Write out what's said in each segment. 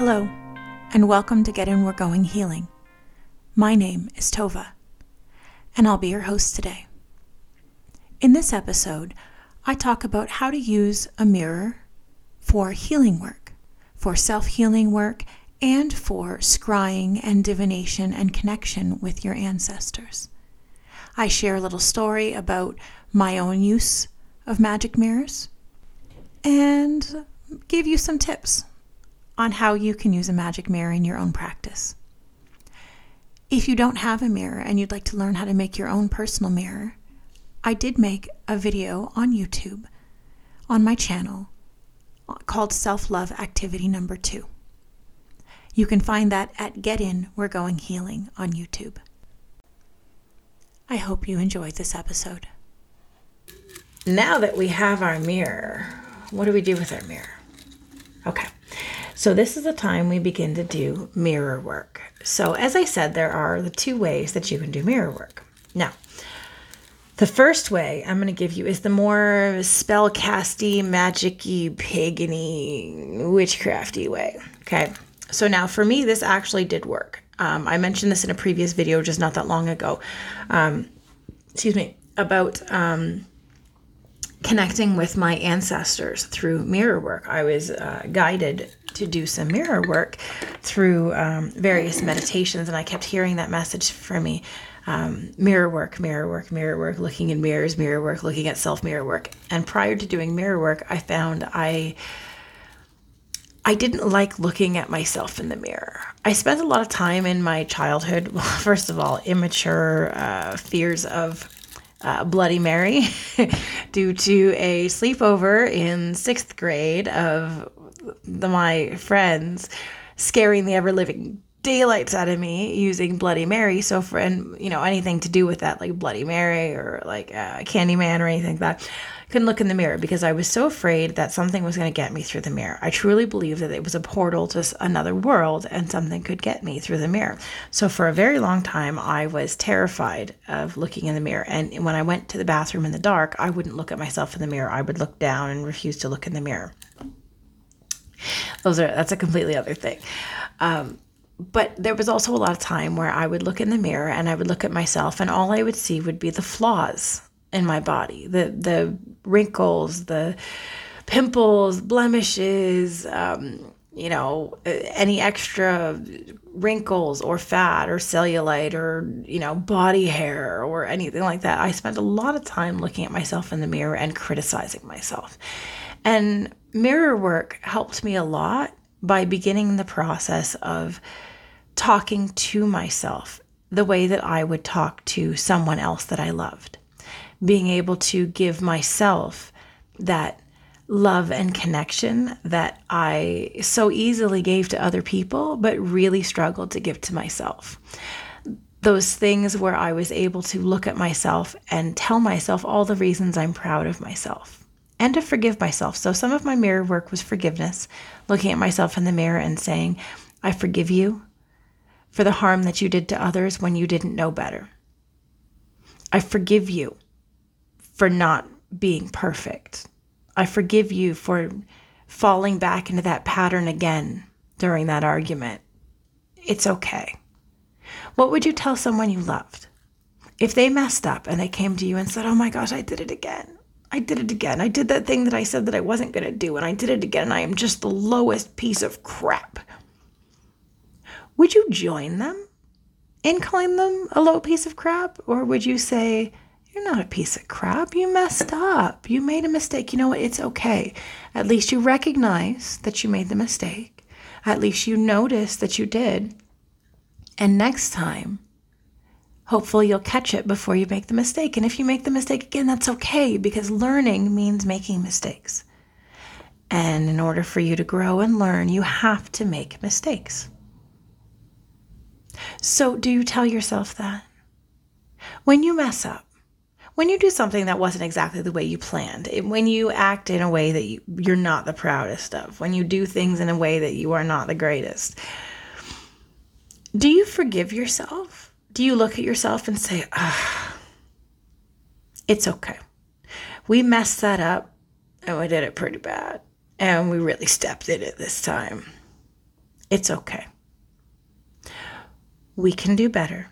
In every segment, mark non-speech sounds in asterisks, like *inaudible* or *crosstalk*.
Hello, and welcome to Get In We're Going Healing. My name is Tova, and I'll be your host today. In this episode, I talk about how to use a mirror for healing work, for self healing work, and for scrying and divination and connection with your ancestors. I share a little story about my own use of magic mirrors and give you some tips on how you can use a magic mirror in your own practice. If you don't have a mirror and you'd like to learn how to make your own personal mirror, I did make a video on YouTube on my channel called Self Love Activity Number Two. You can find that at Get In We're Going Healing on YouTube. I hope you enjoyed this episode. Now that we have our mirror, what do we do with our mirror? Okay, so this is the time we begin to do mirror work. So, as I said, there are the two ways that you can do mirror work. Now, the first way I'm going to give you is the more spellcasty, magicy, pagany, witchcrafty way. Okay. So now for me, this actually did work. Um, I mentioned this in a previous video just not that long ago. Um, excuse me, about um, connecting with my ancestors through mirror work. I was uh, guided to do some mirror work through um, various meditations, and I kept hearing that message for me um, mirror work, mirror work, mirror work, looking in mirrors, mirror work, looking at self mirror work. And prior to doing mirror work, I found I I didn't like looking at myself in the mirror. I spent a lot of time in my childhood, well, *laughs* first of all, immature uh, fears of uh, Bloody Mary *laughs* due to a sleepover in sixth grade of the, my friends scaring the ever living daylights out of me using Bloody Mary. So for and you know anything to do with that, like Bloody Mary or like uh, Candyman or anything like that, couldn't look in the mirror because I was so afraid that something was going to get me through the mirror. I truly believed that it was a portal to another world and something could get me through the mirror. So for a very long time, I was terrified of looking in the mirror. And when I went to the bathroom in the dark, I wouldn't look at myself in the mirror. I would look down and refuse to look in the mirror. Those are that's a completely other thing. Um, but there was also a lot of time where I would look in the mirror and I would look at myself and all I would see would be the flaws in my body, the the wrinkles, the pimples, blemishes, um, you know, any extra wrinkles or fat or cellulite or, you know, body hair or anything like that. I spent a lot of time looking at myself in the mirror and criticizing myself. And mirror work helped me a lot by beginning the process of talking to myself the way that I would talk to someone else that I loved. Being able to give myself that love and connection that I so easily gave to other people, but really struggled to give to myself. Those things where I was able to look at myself and tell myself all the reasons I'm proud of myself and to forgive myself. So, some of my mirror work was forgiveness, looking at myself in the mirror and saying, I forgive you for the harm that you did to others when you didn't know better. I forgive you for not being perfect. I forgive you for falling back into that pattern again during that argument. It's okay. What would you tell someone you loved? If they messed up and they came to you and said, Oh my gosh, I did it again. I did it again. I did that thing that I said that I wasn't going to do, and I did it again, and I am just the lowest piece of crap. Would you join them in calling them a low piece of crap? Or would you say, You're not a piece of crap. You messed up. You made a mistake. You know what? It's okay. At least you recognize that you made the mistake. At least you notice that you did. And next time, hopefully you'll catch it before you make the mistake. And if you make the mistake again, that's okay because learning means making mistakes. And in order for you to grow and learn, you have to make mistakes. So, do you tell yourself that? When you mess up, when you do something that wasn't exactly the way you planned, when you act in a way that you, you're not the proudest of, when you do things in a way that you are not the greatest, do you forgive yourself? Do you look at yourself and say, ah, it's okay. We messed that up and we did it pretty bad. And we really stepped in it this time. It's okay. We can do better.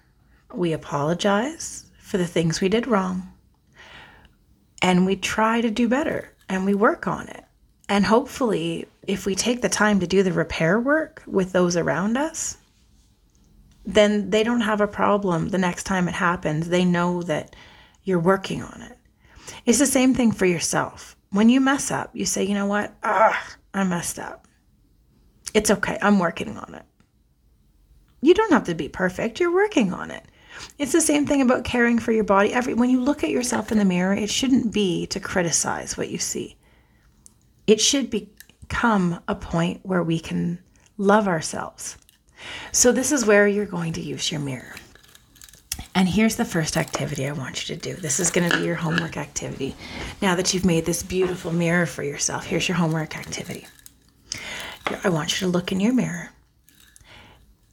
We apologize for the things we did wrong. And we try to do better and we work on it. And hopefully, if we take the time to do the repair work with those around us, then they don't have a problem the next time it happens. They know that you're working on it. It's the same thing for yourself. When you mess up, you say, you know what? Ah, I messed up. It's okay. I'm working on it. You don't have to be perfect. You're working on it. It's the same thing about caring for your body. Every when you look at yourself in the mirror, it shouldn't be to criticize what you see. It should become a point where we can love ourselves. So this is where you're going to use your mirror. And here's the first activity I want you to do. This is going to be your homework activity. Now that you've made this beautiful mirror for yourself, here's your homework activity. I want you to look in your mirror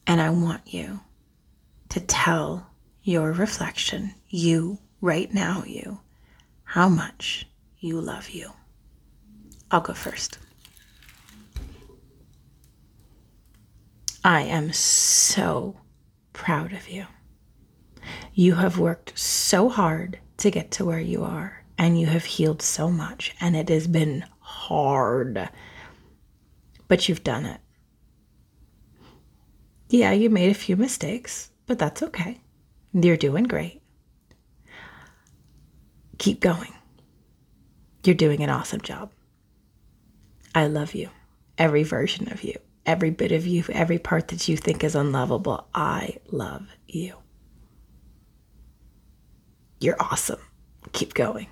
and I want you to tell your reflection, you, right now, you, how much you love you. I'll go first. I am so proud of you. You have worked so hard to get to where you are, and you have healed so much, and it has been hard, but you've done it. Yeah, you made a few mistakes, but that's okay. You're doing great. Keep going. You're doing an awesome job. I love you. Every version of you, every bit of you, every part that you think is unlovable, I love you. You're awesome. Keep going.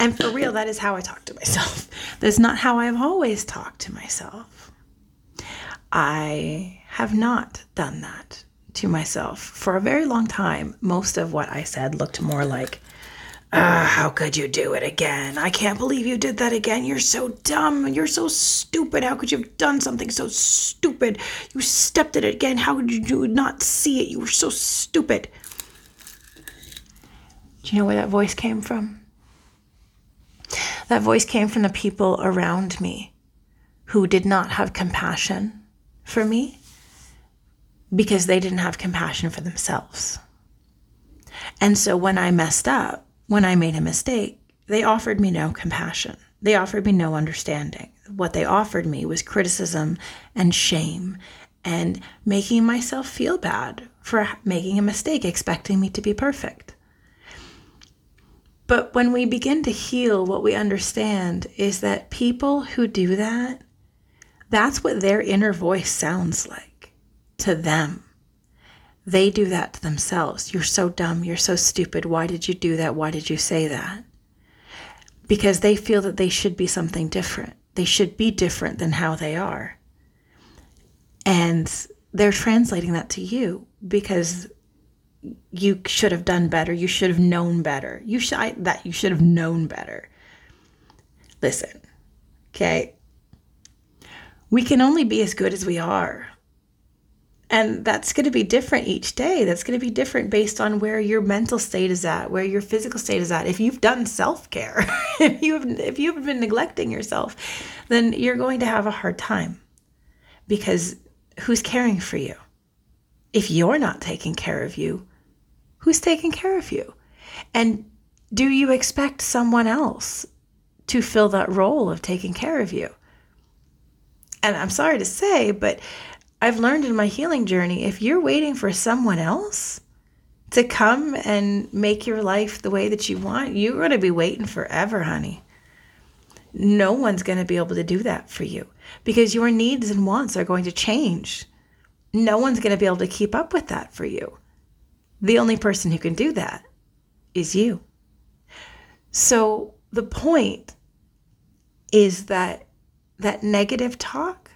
And for real, that is how I talk to myself. That's not how I've always talked to myself. I have not done that to myself. For a very long time, most of what I said looked more like, uh, how could you do it again? I can't believe you did that again. You're so dumb. You're so stupid. How could you have done something so stupid? You stepped it again. How could you not see it? You were so stupid. Do you know where that voice came from? That voice came from the people around me who did not have compassion for me because they didn't have compassion for themselves. And so when I messed up, when I made a mistake, they offered me no compassion. They offered me no understanding. What they offered me was criticism and shame and making myself feel bad for making a mistake, expecting me to be perfect. But when we begin to heal, what we understand is that people who do that, that's what their inner voice sounds like to them. They do that to themselves. You're so dumb. You're so stupid. Why did you do that? Why did you say that? Because they feel that they should be something different. They should be different than how they are. And they're translating that to you because you should have done better. You should have known better. You should I, that you should have known better. Listen, okay. We can only be as good as we are. And that's going to be different each day. That's going to be different based on where your mental state is at, where your physical state is at. If you've done self-care, *laughs* if you have if you've been neglecting yourself, then you're going to have a hard time. Because who's caring for you? If you're not taking care of you, who's taking care of you? And do you expect someone else to fill that role of taking care of you? And I'm sorry to say, but I've learned in my healing journey if you're waiting for someone else to come and make your life the way that you want, you're going to be waiting forever, honey. No one's going to be able to do that for you because your needs and wants are going to change. No one's going to be able to keep up with that for you. The only person who can do that is you. So the point is that that negative talk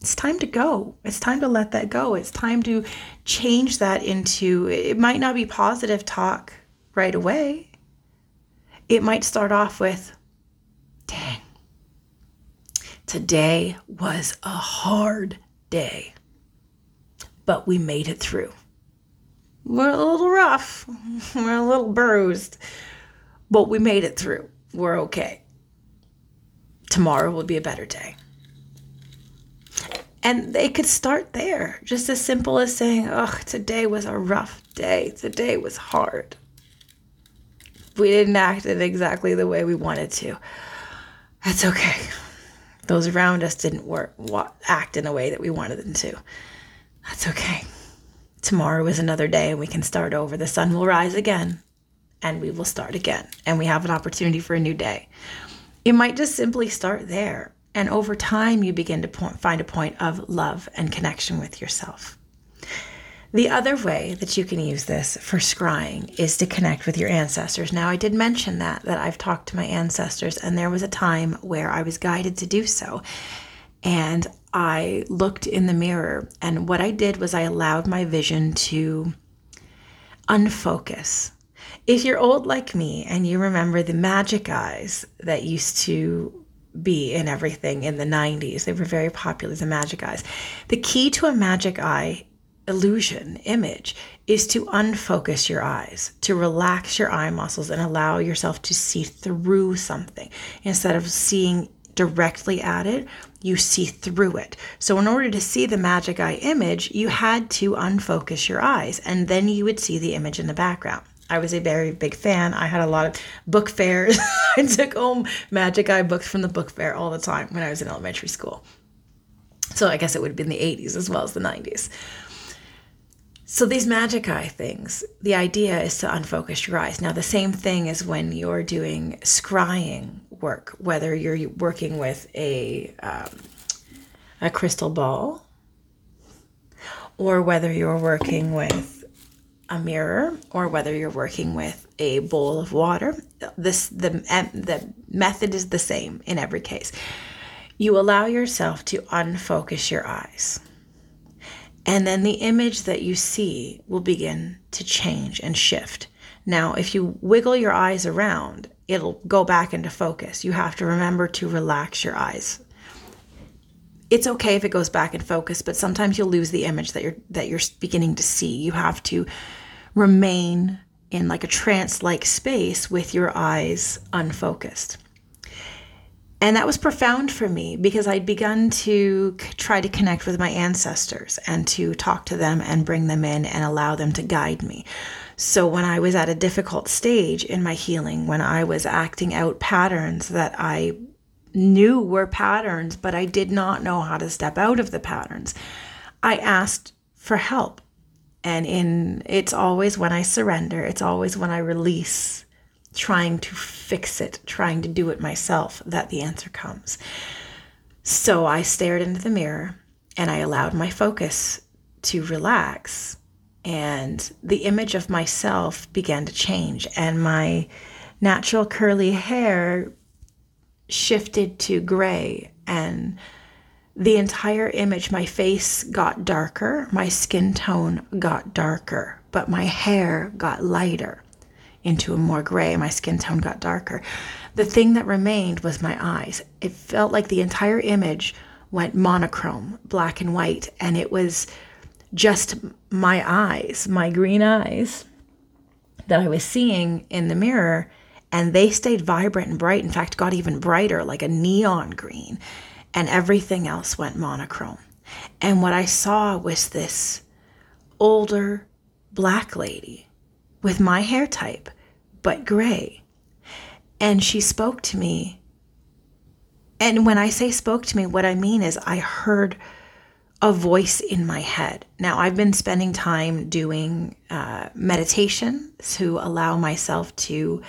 it's time to go. It's time to let that go. It's time to change that into it might not be positive talk right away. It might start off with, dang, today was a hard day, but we made it through. We're a little rough, *laughs* we're a little bruised, but we made it through. We're okay. Tomorrow will be a better day. And they could start there, just as simple as saying, Oh, today was a rough day. Today was hard. We didn't act in exactly the way we wanted to. That's okay. Those around us didn't work, act in a way that we wanted them to. That's okay. Tomorrow is another day and we can start over. The sun will rise again and we will start again. And we have an opportunity for a new day. You might just simply start there. And over time, you begin to point, find a point of love and connection with yourself. The other way that you can use this for scrying is to connect with your ancestors. Now, I did mention that, that I've talked to my ancestors, and there was a time where I was guided to do so. And I looked in the mirror, and what I did was I allowed my vision to unfocus. If you're old like me and you remember the magic eyes that used to be in everything in the 90s, they were very popular, the magic eyes. The key to a magic eye illusion image is to unfocus your eyes, to relax your eye muscles and allow yourself to see through something instead of seeing directly at it, you see through it. So, in order to see the magic eye image, you had to unfocus your eyes, and then you would see the image in the background. I was a very big fan. I had a lot of book fairs. *laughs* I took home magic eye books from the book fair all the time when I was in elementary school. So, I guess it would have been the 80s as well as the 90s. So these magic eye things, the idea is to unfocus your eyes. Now the same thing is when you're doing scrying work, whether you're working with a um, a crystal ball, or whether you're working with a mirror, or whether you're working with a bowl of water. This the the method is the same in every case. You allow yourself to unfocus your eyes. And then the image that you see will begin to change and shift. Now, if you wiggle your eyes around, it'll go back into focus. You have to remember to relax your eyes. It's okay if it goes back in focus, but sometimes you'll lose the image that you're that you're beginning to see. You have to remain in like a trance-like space with your eyes unfocused. And that was profound for me because I'd begun to try to connect with my ancestors and to talk to them and bring them in and allow them to guide me. So, when I was at a difficult stage in my healing, when I was acting out patterns that I knew were patterns, but I did not know how to step out of the patterns, I asked for help. And in it's always when I surrender, it's always when I release trying to fix it, trying to do it myself, that the answer comes. So I stared into the mirror and I allowed my focus to relax. And the image of myself began to change, and my natural curly hair shifted to gray. And the entire image, my face got darker, my skin tone got darker, but my hair got lighter into a more gray. My skin tone got darker. The thing that remained was my eyes. It felt like the entire image went monochrome, black and white, and it was just my eyes, my green eyes that I was seeing in the mirror, and they stayed vibrant and bright. In fact, got even brighter, like a neon green, and everything else went monochrome. And what I saw was this older black lady with my hair type but gray. And she spoke to me. And when I say spoke to me, what I mean is I heard a voice in my head. Now, I've been spending time doing uh, meditation to allow myself to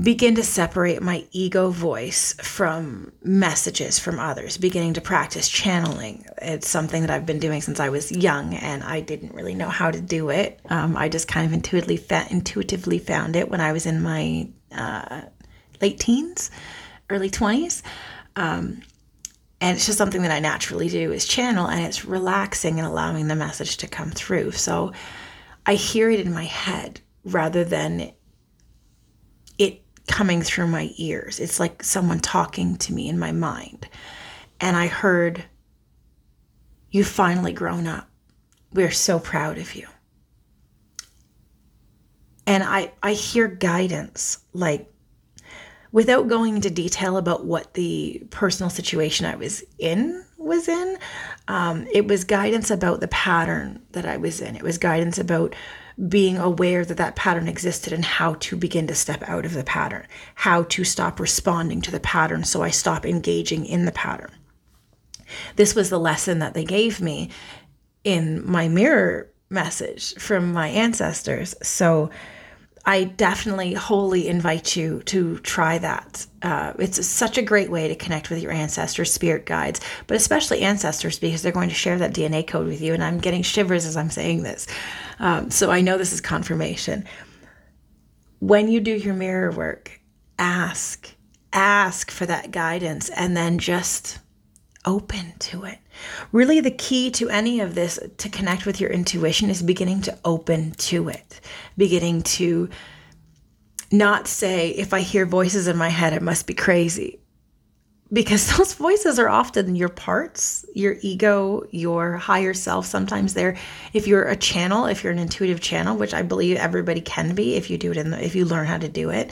begin to separate my ego voice from messages from others, beginning to practice channeling. It's something that I've been doing since I was young, and I didn't really know how to do it. Um, I just kind of intuitively, fa- intuitively found it when I was in my uh, late teens, early 20s. Um, and it's just something that I naturally do is channel, and it's relaxing and allowing the message to come through. So I hear it in my head rather than it coming through my ears. It's like someone talking to me in my mind. And I heard, You've finally grown up. We're so proud of you. And I, I hear guidance like, without going into detail about what the personal situation I was in was in, um, it was guidance about the pattern that I was in. It was guidance about being aware that that pattern existed and how to begin to step out of the pattern, how to stop responding to the pattern so I stop engaging in the pattern. This was the lesson that they gave me in my mirror message from my ancestors. So I definitely wholly invite you to try that. Uh, it's such a great way to connect with your ancestors, spirit guides, but especially ancestors because they're going to share that DNA code with you. And I'm getting shivers as I'm saying this. Um, so I know this is confirmation. When you do your mirror work, ask, ask for that guidance, and then just open to it. Really, the key to any of this to connect with your intuition is beginning to open to it, beginning to not say, if I hear voices in my head, it must be crazy. Because *laughs* those voices are often your parts, your ego, your higher self. Sometimes they're, if you're a channel, if you're an intuitive channel, which I believe everybody can be if you do it in the, if you learn how to do it,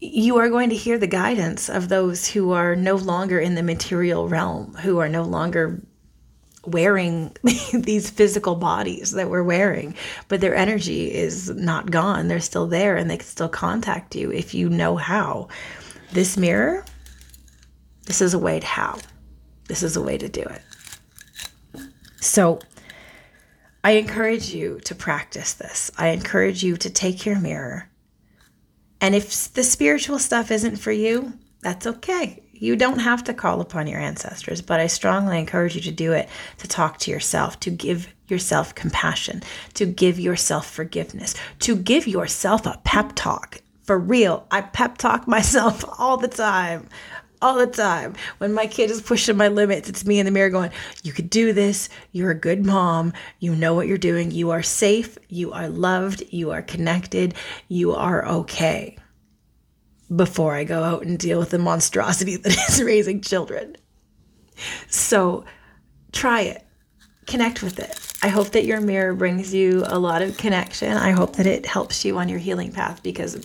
you are going to hear the guidance of those who are no longer in the material realm, who are no longer wearing *laughs* these physical bodies that we're wearing, but their energy is not gone. They're still there and they can still contact you if you know how. This mirror, this is a way to how. This is a way to do it. So, I encourage you to practice this. I encourage you to take your mirror and if the spiritual stuff isn't for you, that's okay. You don't have to call upon your ancestors, but I strongly encourage you to do it to talk to yourself, to give yourself compassion, to give yourself forgiveness, to give yourself a pep talk. For real, I pep talk *laughs* myself all the time all the time. When my kid is pushing my limits, it's me in the mirror going, You could do this. You're a good mom. You know what you're doing. You are safe. You are loved. You are connected. You are okay. Before I go out and deal with the monstrosity *laughs* that is raising children. So try it, connect with it. I hope that your mirror brings you a lot of connection. I hope that it helps you on your healing path because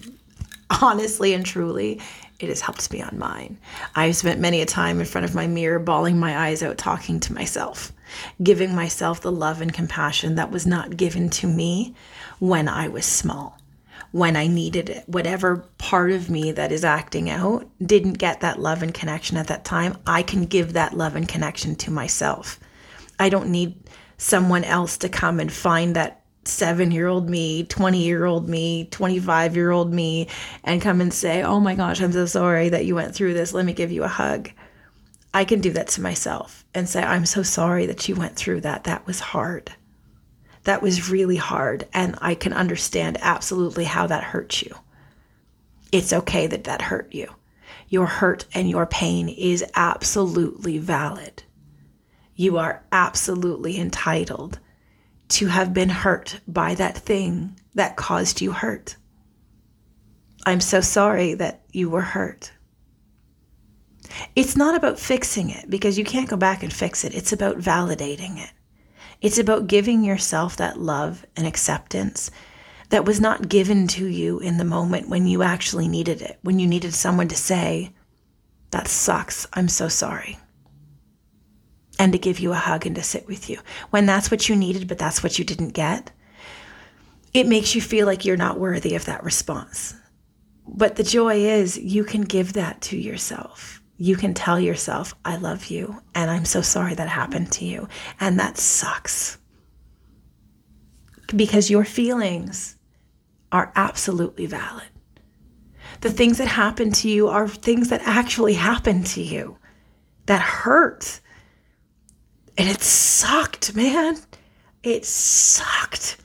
honestly and truly, it has helped me on mine. I've spent many a time in front of my mirror, bawling my eyes out, talking to myself, giving myself the love and compassion that was not given to me when I was small, when I needed it. Whatever part of me that is acting out didn't get that love and connection at that time, I can give that love and connection to myself. I don't need someone else to come and find that seven year old me, 20 year old me, 25 year old me, and come and say, Oh my gosh, I'm so sorry that you went through this. Let me give you a hug. I can do that to myself and say, I'm so sorry that you went through that. That was hard. That was really hard. And I can understand absolutely how that hurt you. It's okay that that hurt you. Your hurt and your pain is absolutely valid. You are absolutely entitled to have been hurt by that thing that caused you hurt. I'm so sorry that you were hurt. It's not about fixing it because you can't go back and fix it. It's about validating it. It's about giving yourself that love and acceptance that was not given to you in the moment when you actually needed it, when you needed someone to say, That sucks. I'm so sorry and to give you a hug and to sit with you. When that's what you needed, but that's what you didn't get, it makes you feel like you're not worthy of that response. But the joy is you can give that to yourself. You can tell yourself, I love you, and I'm so sorry that happened to you. And that sucks. Because your feelings are absolutely valid. The things that happen to you are things that actually happen to you that hurt and it sucked, man. It sucked.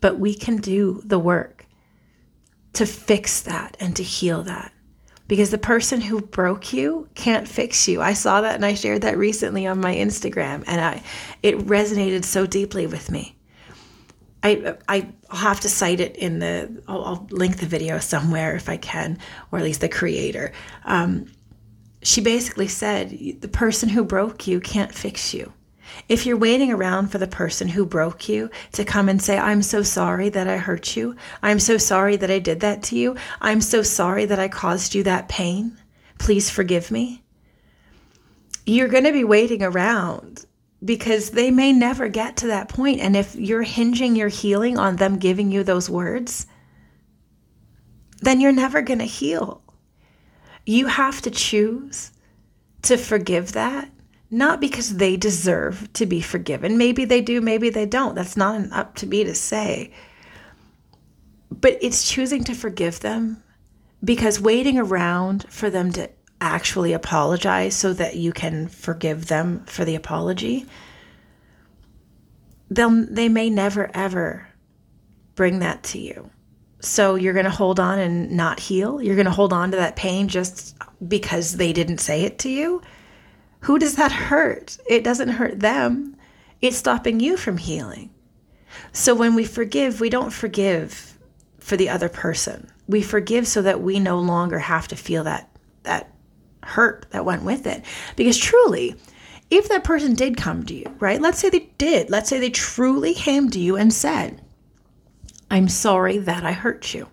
But we can do the work to fix that and to heal that. Because the person who broke you can't fix you. I saw that and I shared that recently on my Instagram and I it resonated so deeply with me. I I will have to cite it in the I'll, I'll, link the video somewhere if I can, or at least the creator. Um, she basically said, The person who broke you can't fix you. If you're waiting around for the person who broke you to come and say, I'm so sorry that I hurt you. I'm so sorry that I did that to you. I'm so sorry that I caused you that pain. Please forgive me. You're going to be waiting around because they may never get to that point. And if you're hinging your healing on them giving you those words, then you're never going to heal. You have to choose to forgive that, not because they deserve to be forgiven. Maybe they do, maybe they don't. That's not up to me to say. But it's choosing to forgive them because waiting around for them to actually apologize so that you can forgive them for the apology, they'll they may never ever bring that to you. So you're going to hold on and not heal. You're going to hold on to that pain just because they didn't say it to you. Who does that hurt? It doesn't hurt them. It's stopping you from healing. So when we forgive, we don't forgive for the other person. We forgive so that we no longer have to feel that that hurt that went with it. Because truly, if that person did come to you, right? Let's say they did. Let's say they truly came to you and said, I'm sorry that I hurt you.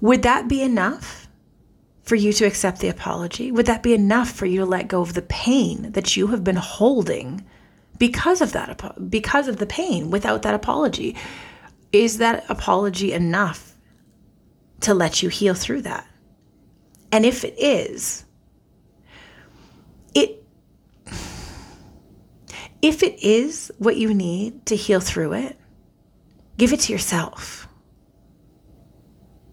Would that be enough for you to accept the apology? Would that be enough for you to let go of the pain that you have been holding because of that because of the pain without that apology? Is that apology enough to let you heal through that? And if it is, it if it is what you need to heal through it, give it to yourself.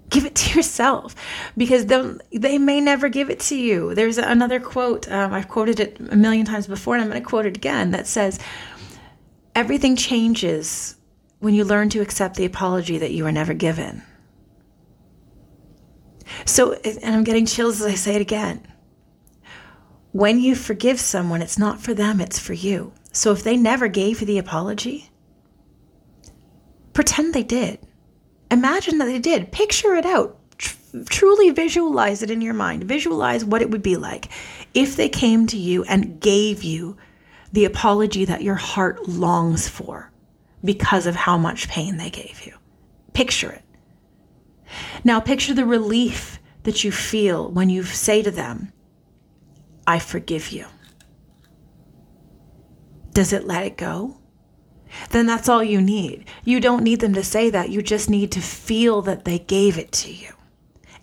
Give it to yourself because they may never give it to you. There's another quote, um, I've quoted it a million times before, and I'm going to quote it again that says, Everything changes when you learn to accept the apology that you were never given. So, and I'm getting chills as I say it again. When you forgive someone, it's not for them, it's for you. So if they never gave you the apology, pretend they did. Imagine that they did. Picture it out. Tr- truly visualize it in your mind. Visualize what it would be like if they came to you and gave you the apology that your heart longs for because of how much pain they gave you. Picture it. Now, picture the relief that you feel when you say to them, I forgive you. Does it let it go? Then that's all you need. You don't need them to say that. You just need to feel that they gave it to you.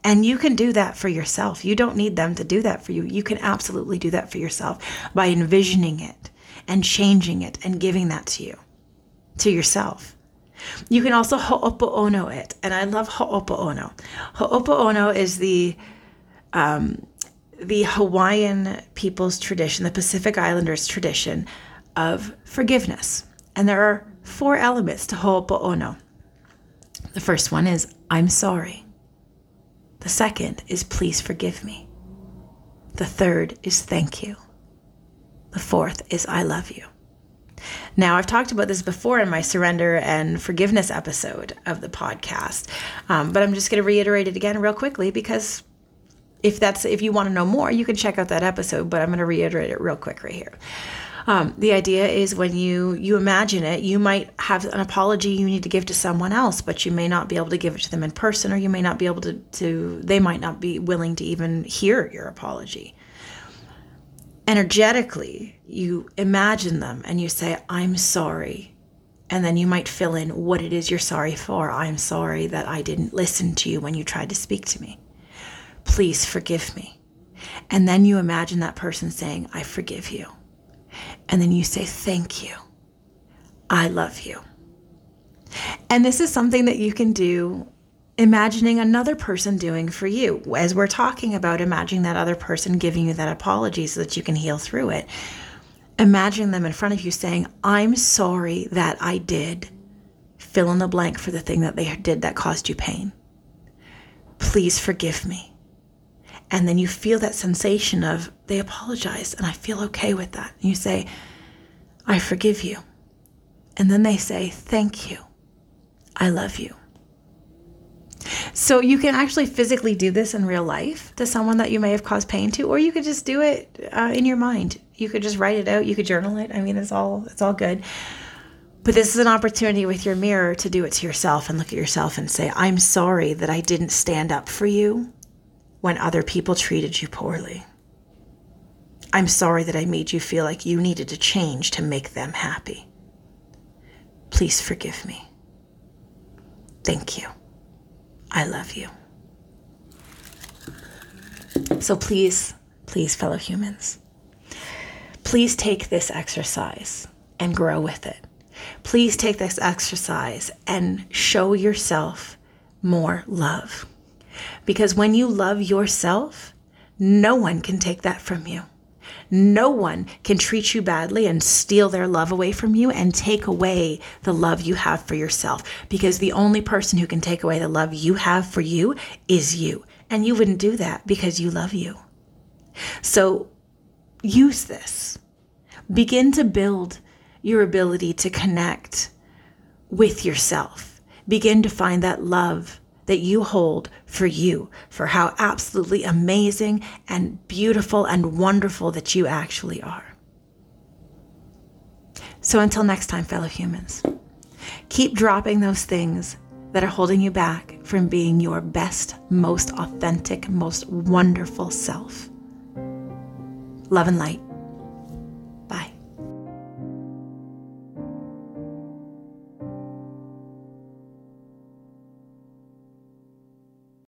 And you can do that for yourself. You don't need them to do that for you. You can absolutely do that for yourself by envisioning it and changing it and giving that to you, to yourself. You can also ho'oponopono it. And I love ho'oponopono. Ho'oponopono is the um, the Hawaiian people's tradition, the Pacific Islanders' tradition of forgiveness. And there are four elements to ho'oponopono. The first one is, I'm sorry. The second is, please forgive me. The third is, thank you. The fourth is, I love you. Now, I've talked about this before in my surrender and forgiveness episode of the podcast, um, but I'm just going to reiterate it again real quickly because if that's if you want to know more, you can check out that episode. But I'm going to reiterate it real quick right here. Um, the idea is when you you imagine it, you might have an apology you need to give to someone else, but you may not be able to give it to them in person, or you may not be able to. to they might not be willing to even hear your apology energetically, you imagine them and you say, I'm sorry. And then you might fill in what it is you're sorry for. I'm sorry that I didn't listen to you when you tried to speak to me. Please forgive me. And then you imagine that person saying, I forgive you. And then you say, Thank you. I love you. And this is something that you can do imagining another person doing for you. As we're talking about imagining that other person giving you that apology so that you can heal through it, imagine them in front of you saying, I'm sorry that I did fill in the blank for the thing that they did that caused you pain. Please forgive me. And then you feel that sensation of they apologize and I feel okay with that. And you say, I forgive you. And then they say, Thank you. I love you. So you can actually physically do this in real life to someone that you may have caused pain to, or you could just do it uh, in your mind. You could just write it out. You could journal it. I mean, it's all it's all good. But this is an opportunity with your mirror to do it to yourself and look at yourself and say, "I'm sorry that I didn't stand up for you when other people treated you poorly. I'm sorry that I made you feel like you needed to change to make them happy. Please forgive me. Thank you." I love you. So please, please, fellow humans, please take this exercise and grow with it. Please take this exercise and show yourself more love. Because when you love yourself, no one can take that from you. No one can treat you badly and steal their love away from you and take away the love you have for yourself because the only person who can take away the love you have for you is you. And you wouldn't do that because you love you. So use this. Begin to build your ability to connect with yourself. Begin to find that love that you hold for you, for how absolutely amazing and beautiful and wonderful that you actually are. So until next time, fellow humans, keep dropping those things that are holding you back from being your best, most authentic, most wonderful self. Love and light.